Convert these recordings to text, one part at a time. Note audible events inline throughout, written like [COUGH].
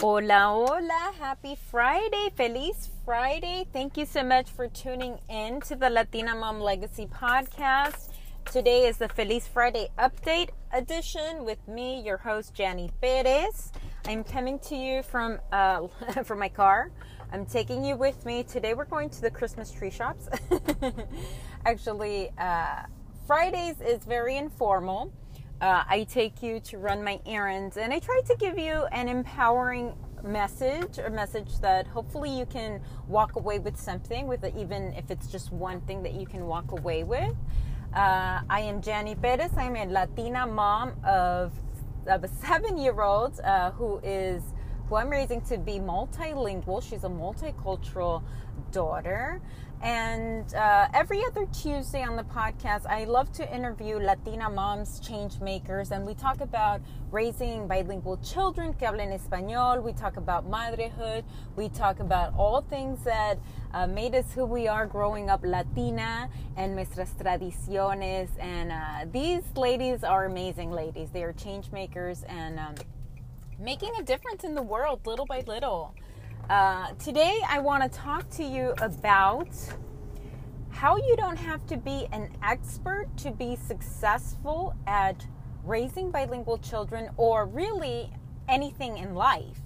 Hola, hola. Happy Friday. Feliz Friday. Thank you so much for tuning in to the Latina Mom Legacy podcast. Today is the Feliz Friday update edition with me, your host, Janny Perez. I'm coming to you from, uh, [LAUGHS] from my car. I'm taking you with me. Today we're going to the Christmas tree shops. [LAUGHS] Actually, uh, Fridays is very informal uh, I take you to run my errands, and I try to give you an empowering message, a message that hopefully you can walk away with something, with even if it's just one thing that you can walk away with. Uh, I am Janny Perez. I'm a Latina mom of of a seven-year-old uh, who is who I'm raising to be multilingual. She's a multicultural daughter. And uh, every other Tuesday on the podcast, I love to interview Latina moms, change makers, and we talk about raising bilingual children que hablen español. We talk about motherhood. We talk about all things that uh, made us who we are growing up Latina and nuestras tradiciones. And uh, these ladies are amazing ladies. They are change makers and um, making a difference in the world little by little. Uh, today, I want to talk to you about how you don't have to be an expert to be successful at raising bilingual children or really anything in life.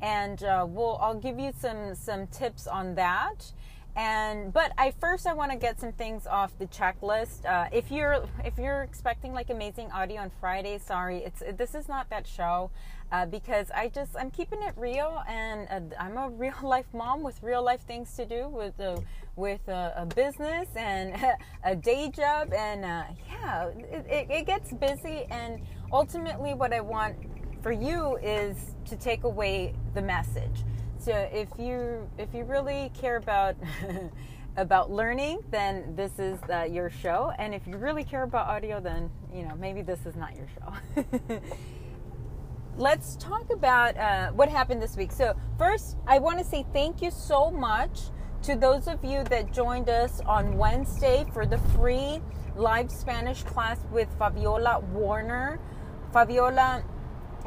And uh, we'll, I'll give you some, some tips on that and but i first i want to get some things off the checklist. Uh, if you're if you're expecting like amazing audio on friday sorry it's this is not that show uh, because i just i'm keeping it real and uh, i'm a real [LAUGHS] life mom with real life things to do with uh, with a business and [LAUGHS] a day job and uh, yeah it, it, it gets busy and ultimately what i want for you is to take away the message so if you if you really care about [LAUGHS] about learning, then this is uh, your show. And if you really care about audio, then you know maybe this is not your show. [LAUGHS] Let's talk about uh, what happened this week. So first, I want to say thank you so much to those of you that joined us on Wednesday for the free live Spanish class with Fabiola Woerner. Fabiola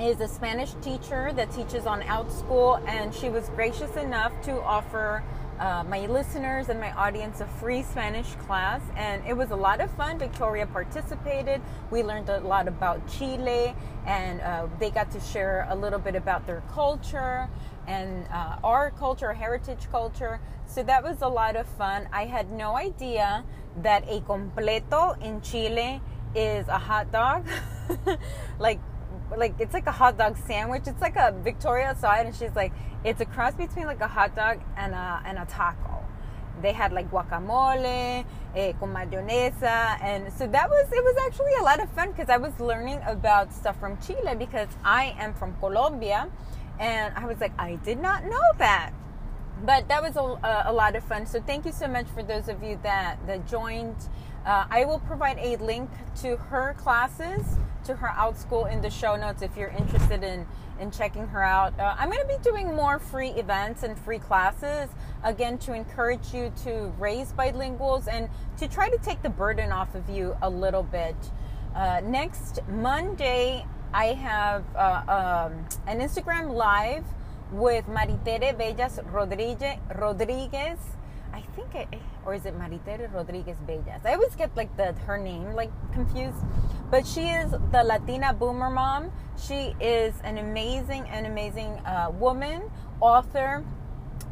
is a Spanish teacher that teaches on Outschool, and she was gracious enough to offer uh, my listeners and my audience a free Spanish class, and it was a lot of fun. Victoria participated. We learned a lot about Chile, and uh, they got to share a little bit about their culture and uh, our culture, heritage culture. So that was a lot of fun. I had no idea that a completo in Chile is a hot dog. [LAUGHS] like like it's like a hot dog sandwich. It's like a Victoria side, and she's like, it's a cross between like a hot dog and a and a taco. They had like guacamole, eh, con mayonesa, and so that was it was actually a lot of fun because I was learning about stuff from Chile because I am from Colombia, and I was like, I did not know that. But that was a, a lot of fun. So thank you so much for those of you that that joined. Uh, I will provide a link to her classes to her Outschool in the show notes if you're interested in in checking her out. Uh, I'm going to be doing more free events and free classes again to encourage you to raise bilinguals and to try to take the burden off of you a little bit. Uh, next Monday, I have uh, um, an Instagram live with Maritere Bellas Rodriguez. I think, I, or is it Maritere Rodriguez Bellas? I always get like the her name like confused. But she is the Latina boomer mom. She is an amazing, an amazing uh, woman, author.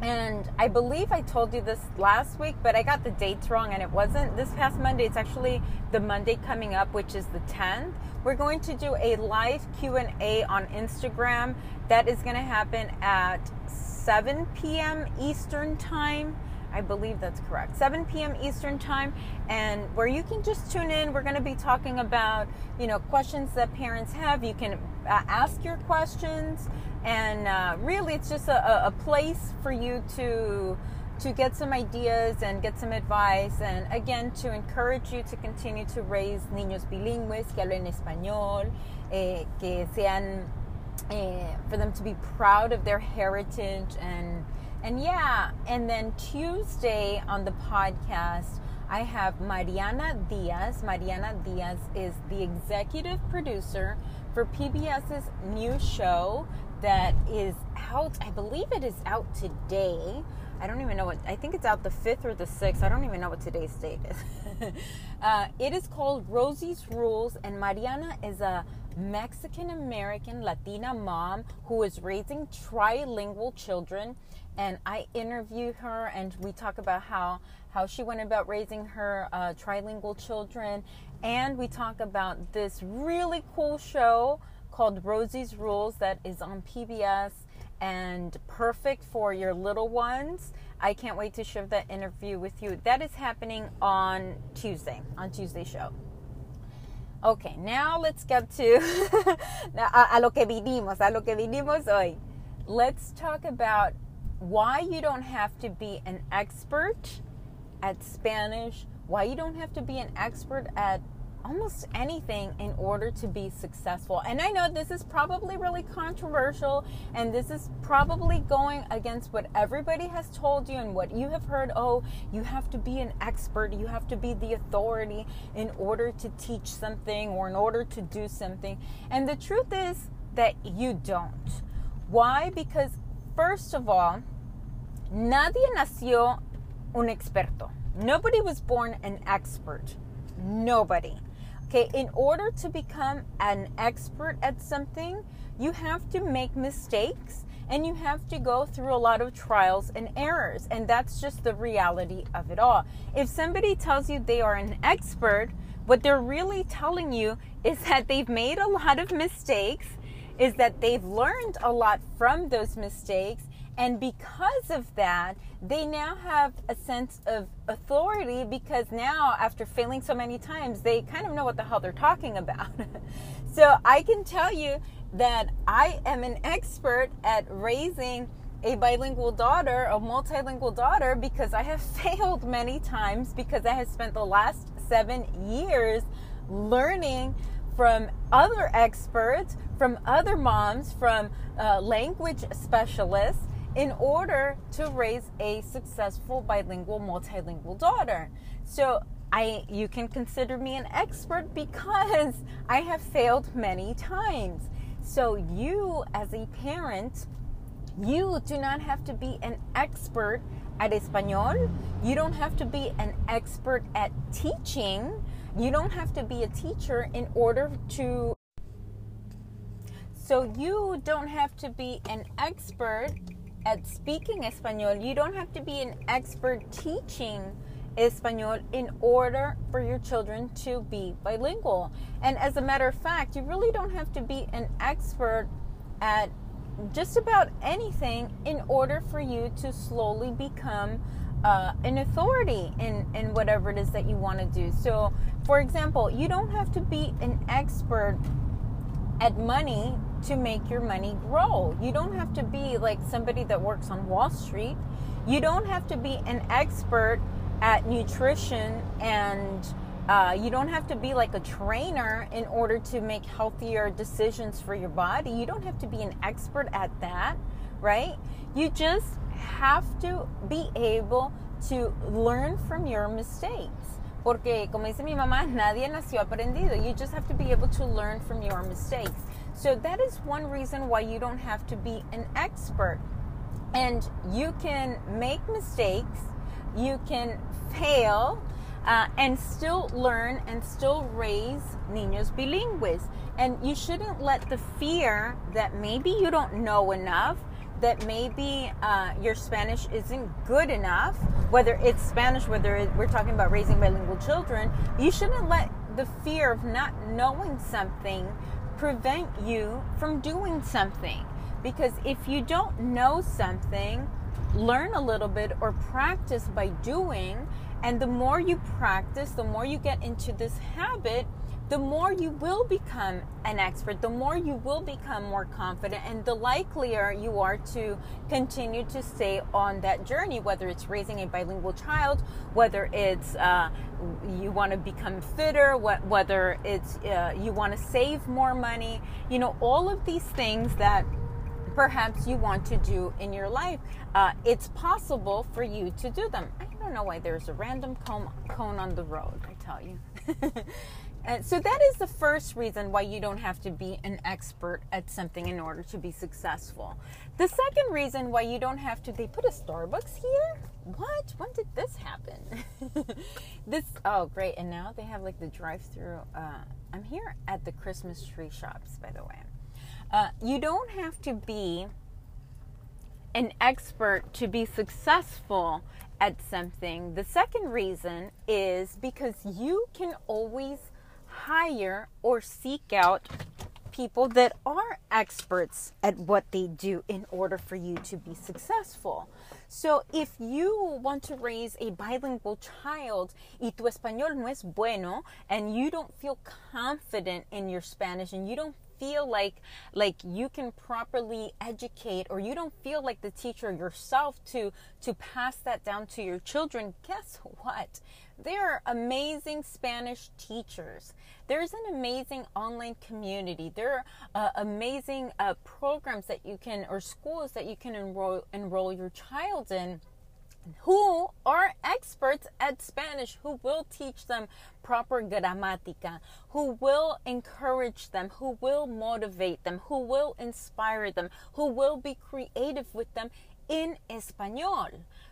And I believe I told you this last week, but I got the dates wrong and it wasn't this past Monday. It's actually the Monday coming up, which is the 10th. We're going to do a live Q&A on Instagram. That is going to happen at 7 p.m. Eastern Time. I believe that's correct. 7 p.m. Eastern Time, and where you can just tune in. We're going to be talking about, you know, questions that parents have. You can uh, ask your questions, and uh, really, it's just a, a place for you to to get some ideas and get some advice, and again, to encourage you to continue to raise niños bilingües que hablen español, eh, que sean, eh, for them to be proud of their heritage and and yeah, and then Tuesday on the podcast, I have Mariana Diaz. Mariana Diaz is the executive producer for PBS's new show, that is out. I believe it is out today. I don't even know what, I think it's out the 5th or the 6th. I don't even know what today's date is. [LAUGHS] uh, it is called Rosie's Rules, and Mariana is a Mexican American Latina mom who is raising trilingual children. And I interview her, and we talk about how how she went about raising her uh, trilingual children, and we talk about this really cool show called Rosie's Rules that is on PBS and perfect for your little ones. I can't wait to share that interview with you. That is happening on Tuesday, on Tuesday show. Okay, now let's get to [LAUGHS] a, a lo que vinimos, a lo que vinimos hoy. Let's talk about why you don't have to be an expert at Spanish, why you don't have to be an expert at almost anything in order to be successful. And I know this is probably really controversial and this is probably going against what everybody has told you and what you have heard. Oh, you have to be an expert, you have to be the authority in order to teach something or in order to do something. And the truth is that you don't. Why? Because, first of all, nadie nació un experto. Nobody was born an expert. Nobody. Okay, in order to become an expert at something, you have to make mistakes and you have to go through a lot of trials and errors. And that's just the reality of it all. If somebody tells you they are an expert, what they're really telling you is that they've made a lot of mistakes, is that they've learned a lot from those mistakes, and because of that, they now have a sense of authority because now, after failing so many times, they kind of know what the hell they're talking about. [LAUGHS] so I can tell you that I am an expert at raising a bilingual daughter, a multilingual daughter, because I have [LAUGHS] failed many times because I have spent the last seven years learning from other experts, from other moms, from uh, language specialists in order to raise a successful bilingual multilingual daughter. So I you can consider me an expert because [LAUGHS] I have failed many times. So you as a parent, you do not have to be an expert at español. You don't have to be an expert at teaching. You don't have to be a teacher in order to so you don't have to be an expert at speaking Espanol, you don't have to be an expert teaching Espanol in order for your children to be bilingual. And as a matter of fact, you really don't have to be an expert at just about anything in order for you to slowly become uh, an authority in, in whatever it is that you want to do. So, for example, you don't have to be an expert at money to make your money grow. You don't have to be like somebody that works on Wall Street. You don't have to be an expert at nutrition and uh, you don't have to be like a trainer in order to make healthier decisions for your body. You don't have to be an expert at that, right? You just have to be able to learn from your mistakes. Porque, como dice mi mamá, nadie nació aprendido. You just have to be able to learn from your mistakes. So that is one reason why you don't have to be an expert. And you can make mistakes, you can fail, uh, and still learn and still raise niños bilingües. And you shouldn't let the fear that maybe you don't know enough, that maybe uh, your Spanish isn't good enough, whether it's Spanish, whether it, we're talking about raising bilingual children, you shouldn't let the fear of not knowing something prevent you from doing something. Because if you don't know something, learn a little bit or practice by doing. And the more you practice, the more you get into this habit, the more you will become an expert, the more you will become more confident, and the likelier you are to continue to stay on that journey, whether it's raising a bilingual child, whether it's uh, you want to become fitter, whether it's uh, you want to save more money. You know, all of these things that perhaps you want to do in your life. Uh, it's possible for you to do them. I don't know why there's a random cone, cone on the road, I tell you. [LAUGHS] And so that is the first reason why you don't have to be an expert at something in order to be successful. The second reason why you don't have to, they put a Starbucks here? What? When did this happen? [LAUGHS] this, oh, great. And now they have like the drive through. Uh, I'm here at the Christmas tree shops, by the way. Uh, you don't have to be an expert to be successful at something. The second reason is because you can always hire or seek out people that are experts at what they do in order for you to be successful. So, if you want to raise a bilingual child y tu español no es bueno and you don't feel confident in your Spanish and you don't feel like like you can properly educate or you don't feel like the teacher yourself to to pass that down to your children guess what there are amazing Spanish teachers. There's an amazing online community. There are uh, amazing uh, programs that you can, or schools that you can enroll, enroll your child in who are experts at Spanish, who will teach them proper gramática, who will encourage them, who will motivate them, who will inspire them, who will be creative with them in Espanol,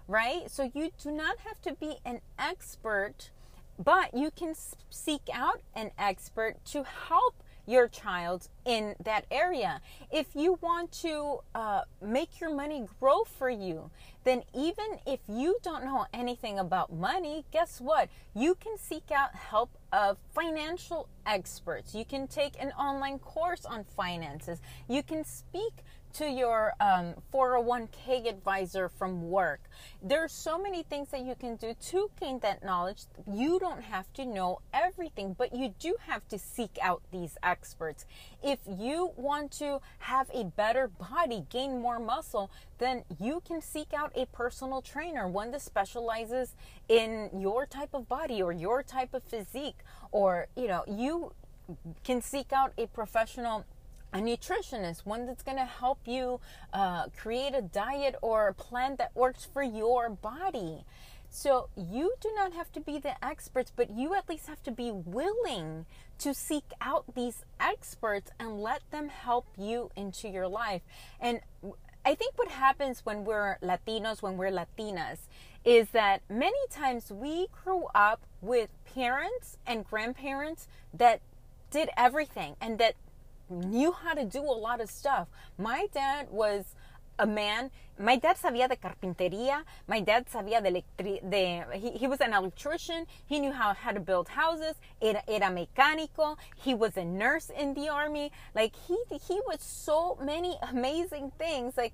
right? So you do not have to be an expert, but you can seek out an expert to help your child in that area. If you want to uh, make your money grow for you, then even if you don't know anything about money, guess what? You can seek out help of financial experts. You can take an online course on finances. You can speak to your um, 401k advisor from work. There are so many things that you can do to gain that knowledge. You don't have to know everything, but you do have to seek out these experts. If you want to have a better body, gain more muscle, then you can seek out a personal trainer, one that specializes in your type of body or your type of physique, or you know, you can seek out a professional a nutritionist, one that's going to help you uh, create a diet or a plan that works for your body. So you do not have to be the experts, but you at least have to be willing to seek out these experts and let them help you into your life. And I think what happens when we're Latinos, when we're Latinas, is that many times we grew up with parents and grandparents that did everything and that knew how to do a lot of stuff. My dad was a man. My dad sabía de carpintería. My dad sabía de electri de he, he was an electrician. He knew how, how to build houses. Era, era mecánico. He was a nurse in the army. Like he he was so many amazing things. Like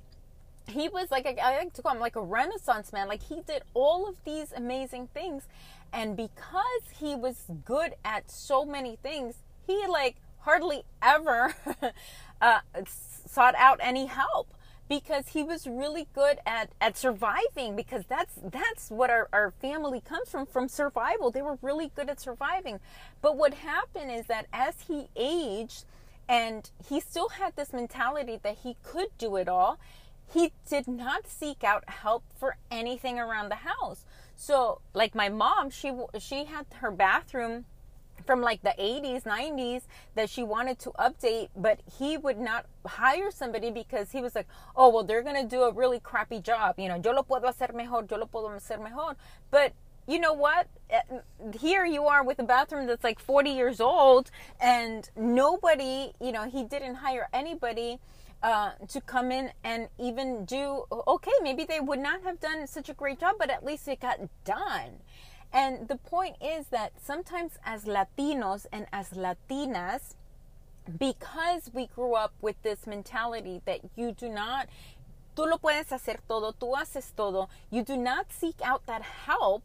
he was like I like to call him like a renaissance man. Like he did all of these amazing things. And because he was good at so many things, he like hardly ever [LAUGHS] uh, sought out any help because he was really good at, at surviving because that's that's what our, our family comes from from survival. They were really good at surviving. But what happened is that as he aged and he still had this mentality that he could do it all he did not seek out help for anything around the house. So like my mom she she had her bathroom from like the 80s, 90s that she wanted to update, but he would not hire somebody because he was like, oh, well, they're going to do a really crappy job. You know, yo lo puedo hacer mejor, yo lo puedo hacer mejor. But you know what? Eh, here you are with a bathroom that's like 40 years old, and nobody, you know, he didn't hire anybody. Uh, to come in and even do okay maybe they would not have done such a great job but at least it got done and the point is that sometimes as Latinos and as Latinas, because we grew up with this mentality that you do not, tú lo puedes hacer todo, tú haces todo, you do not seek out that help,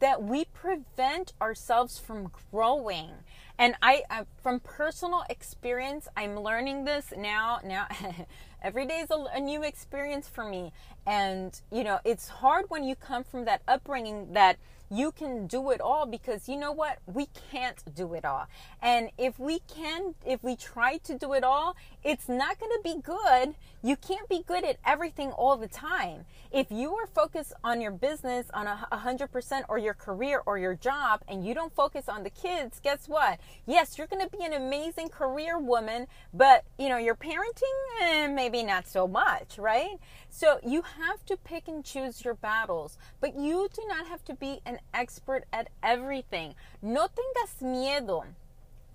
that we prevent ourselves from growing. And I, uh, from personal experience, I'm learning this now. Now, [LAUGHS] every day is a, a new experience for me. And, you know, it's hard when you come from that upbringing that you can do it all because you know what? We can't do it all. And if we can, if we try to do it all, it's not going to be good. You can't be good at everything all the time. If you are focused on your business on a hundred percent or your career or your job and you don't focus on the kids, guess what? Yes, you're going to be an amazing career woman, but you know, your parenting, eh, maybe not so much, right? So you have to pick and choose your battles, but you do not have to be an expert at everything. No tengas miedo.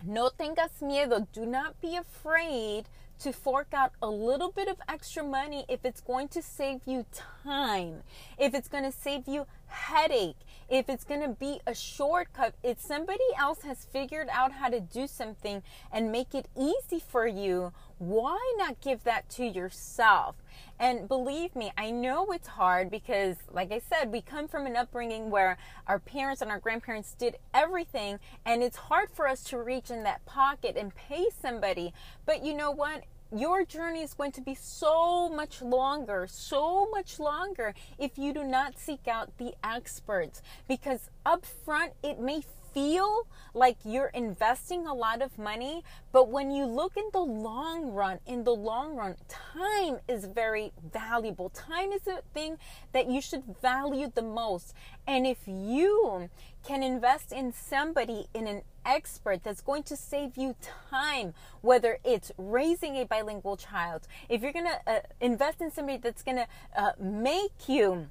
No tengas miedo. Do not be afraid to fork out a little bit of extra money if it's going to save you time, if it's going to save you headache, if it's going to be a shortcut, if somebody else has figured out how to do something and make it easy for you, why not give that to yourself? And believe me, I know it's hard because, like I said, we come from an upbringing where our parents and our grandparents did everything, and it's hard for us to reach in that pocket and pay somebody. But you know what? Your journey is going to be so much longer, so much longer if you do not seek out the experts. Because up front, it may feel like you're investing a lot of money, but when you look in the long run, in the long run, time is very valuable. Time is a thing that you should value the most. And if you can invest in somebody, in an expert that's going to save you time, whether it's raising a bilingual child, if you're going to uh, invest in somebody that's going to uh, make you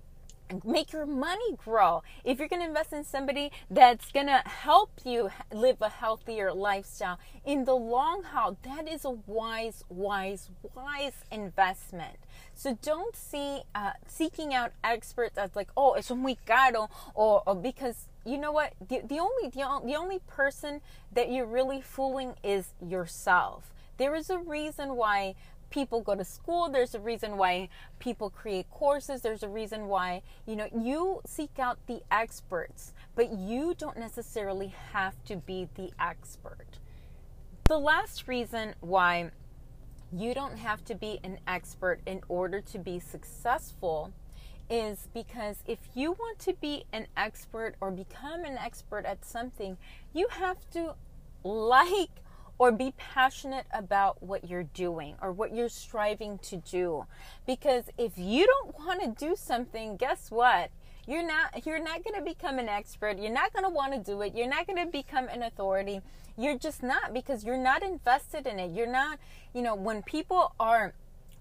make your money grow. If you're going to invest in somebody that's going to help you live a healthier lifestyle in the long haul, that is a wise, wise, wise investment. So don't see uh, seeking out experts as like, oh, it's muy caro, or, or because you know what? The, the only the, the only person that you're really fooling is yourself. There is a reason why people go to school there's a reason why people create courses there's a reason why you know you seek out the experts but you don't necessarily have to be the expert. The last reason why you don't have to be an expert in order to be successful is because if you want to be an expert or become an expert at something you have to like or be passionate about what you're doing or what you're striving to do. Because if you don't want to do something, guess what? You're not you're not going to become an expert. You're not going to want to do it. You're not going to become an authority. You're just not because you're not invested in it. You're not, you know, when people are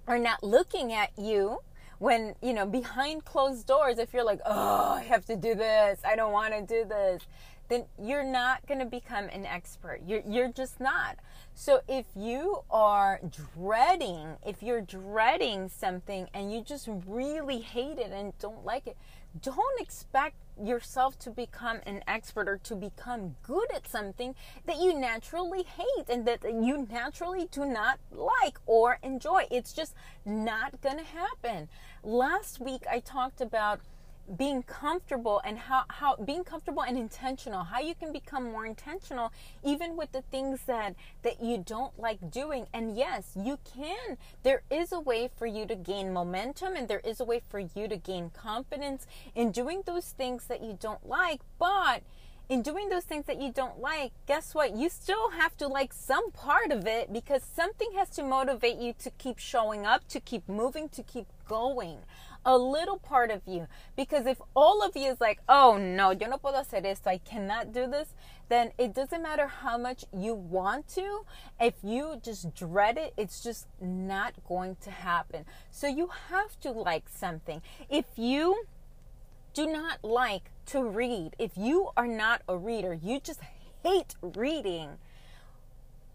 are not looking at you, when, you know, behind closed doors, if you're like, "Oh, I have to do this. I don't want to do this." Then you're not going to become an expert. You're, you're just not. So if you are dreading, if you're dreading something and you just really hate it and don't like it, don't expect yourself to become an expert or to become good at something that you naturally hate and that you naturally do not like or enjoy. It's just not going to happen. Last week I talked about being comfortable and how, how being comfortable and intentional how you can become more intentional even with the things that that you don't like doing. And yes you can. There is a way for you to gain momentum and there is a way for you to gain confidence in doing those things that you don't like. But in doing those things that you don't like, guess what? You still have to like some part of it because something has to motivate you to keep showing up, to keep moving, to keep going a little part of you. Because if all of you is like, oh no, yo no puedo hacer esto, I cannot do this, then it doesn't matter how much you want to. If you just dread it, it's just not going to happen. So you have to like something. If you do not like to read, if you are not a reader, you just hate reading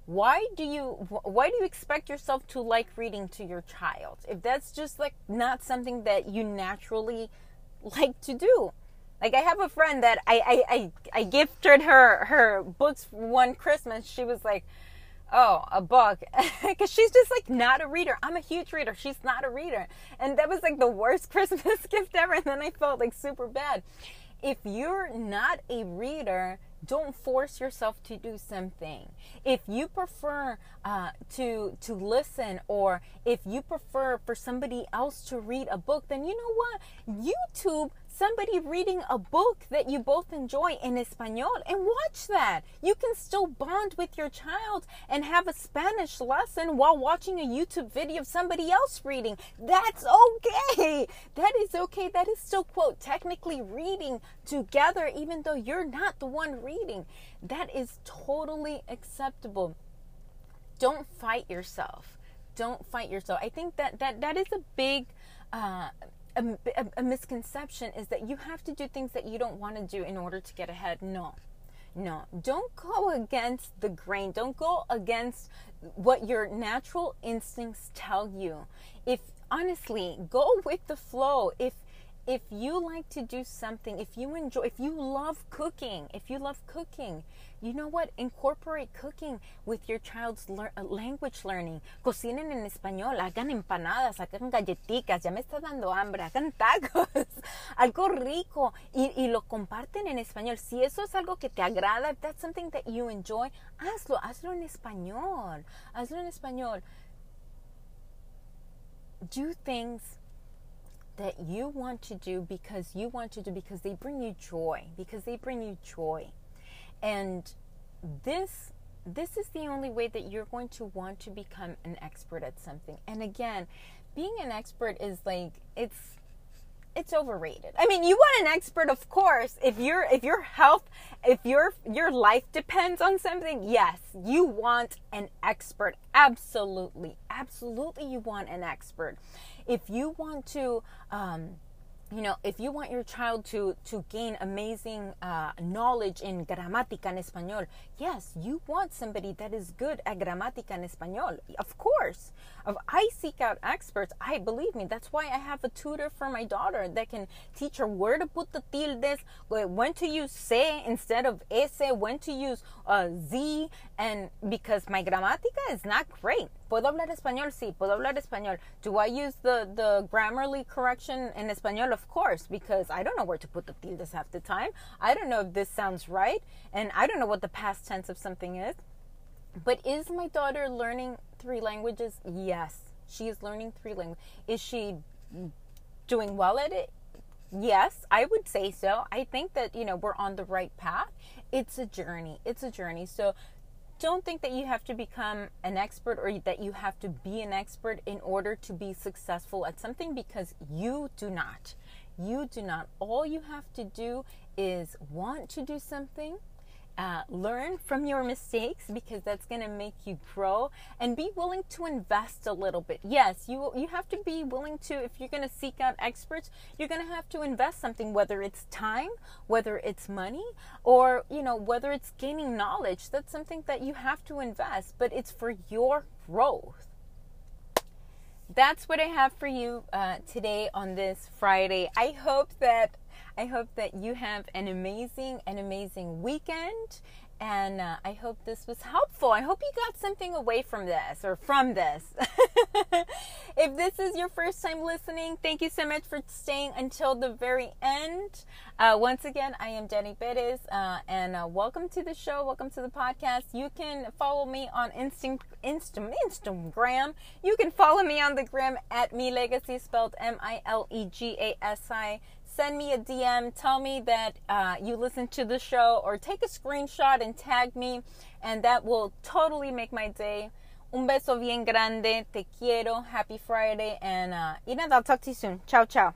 why do you why do you expect yourself to like reading to your child? If that's just like not something that you naturally like to do. Like i have a friend that i i i, I gifted her her books one christmas. She was like oh a book. [LAUGHS] Because she's just like not a reader. I'm a huge reader. She's not a reader. And that was like the worst [LAUGHS] christmas gift ever. And then i felt like super bad. If you're not a reader don't force yourself to do something. If you prefer uh, to to listen, or if you prefer for somebody else to read a book, then you know what? YouTube somebody reading a book that you both enjoy in Espanol and watch that. You can still bond with your child and have a Spanish lesson while watching a YouTube video of somebody else reading. That's okay. [LAUGHS] That is okay. That is still, quote, technically reading together, even though you're not the one reading. That is totally acceptable. Don't fight yourself. Don't fight yourself. I think that that, that is a big uh, a, a, a misconception is that you have to do things that you don't want to do in order to get ahead. No, no, don't go against the grain. Don't go against what your natural instincts tell you. If honestly, go with the flow. If if you like to do something, if you enjoy, if you love cooking, if you love cooking, you know what? Incorporate cooking with your child's lear- uh, language learning. Cocinen en español, hagan empanadas, hagan galletitas, ya me está dando hambre, hagan tacos, [LAUGHS] algo rico y, y lo comparten en español. Si eso es algo que te agrada, if that's something that you enjoy, hazlo, hazlo en español, hazlo en español. Do things that you want to do because you want to do because they bring you joy, because they bring you joy. And this this is the only way that you're going to want to become an expert at something. And again, being an expert is like it's it's overrated. I mean, you want an expert, of course. If your if your health, if your your life depends on something, yes, you want an expert. Absolutely, absolutely, you want an expert. If you want to um, you know, if you want your child to to gain amazing uh, knowledge in gramática en español, yes, you want somebody that is good at gramática en español. Of course, I seek out experts. I believe me. That's why I have a tutor for my daughter that can teach her where to put the tildes, when to use se instead of ese, when to use uh, z, and because my gramática is not great. ¿Puedo hablar español? Sí, puedo hablar español. Do I use the, the grammarly correction in español? Of course, because I don't know where to put the tildes half the time. I don't know if this sounds right, and I don't know what the past tense of something is. But is my daughter learning three languages? Yes, she is learning three languages. Is she doing well at it? Yes, I would say so. I think that, you know, we're on the right path. It's a journey. It's a journey. So don't think that you have to become an expert or that you have to be an expert in order to be successful at something because you do not. You do not. All you have to do is want to do something uh, learn from your mistakes because that's going to make you grow and be willing to invest a little bit. Yes you you have to be willing to if you're going to seek out experts you're going to have to invest something whether it's time whether it's money or you know whether it's gaining knowledge. That's something that you have to invest but it's for your growth. That's what I have for you uh, today on this Friday. I hope that I hope that you have an amazing, an amazing weekend. And uh, I hope this was helpful. I hope you got something away from this or from this. [LAUGHS] if this is your first time listening, thank you so much for staying until the very end. Uh, once again, I am Janny Perez, uh, and uh, welcome to the show. Welcome to the podcast. You can follow me on Insta- Insta- Instagram. You can follow me on the gram at Mi Legasi spelled M I L E G A S I send me a DM, tell me that uh, you listen to the show, or take a screenshot and tag me, and that will totally make my day. Un beso bien grande, te quiero, happy Friday, and uh, nada, I'll talk to you soon. Ciao, ciao.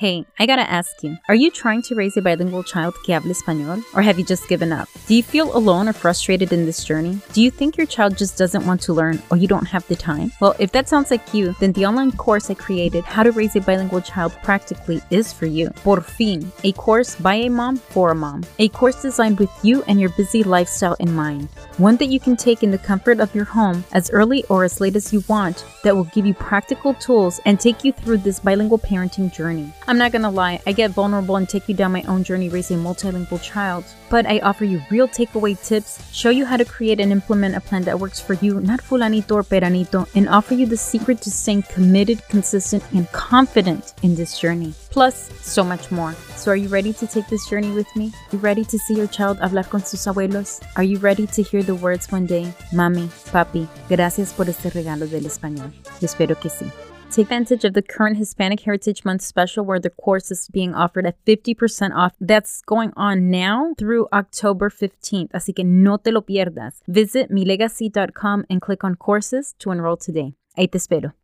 Hey, I gotta ask you, are you trying to raise a bilingual child que hable español? Or have you just given up? Do you feel alone or frustrated in this journey? Do you think your child just doesn't want to learn or you don't have the time? Well, if that sounds like you, then the online course I created, How to Raise a Bilingual Child Practically, is for you. Por fin, a course by a mom for a mom. A course designed with you and your busy lifestyle in mind. One that you can take in the comfort of your home as early or as late as you want that will give you practical tools and take you through this bilingual parenting journey. I'm not gonna lie, I get vulnerable and take you down my own journey raising a multilingual child, but I offer you real takeaway tips, show you how to create and implement a plan that works for you, not fulanito or peranito, and offer you the secret to staying committed, consistent, and confident in this journey. Plus, so much more. So, are you ready to take this journey with me? You ready to see your child hablar con sus abuelos? Are you ready to hear the words one day? Mami, papi, gracias por este regalo del español. Espero que sí. Take advantage of the current Hispanic Heritage Month special where the course is being offered at 50% off. That's going on now through October 15th, así que no te lo pierdas. Visit milegasi.com and click on courses to enroll today. Ahí te espero.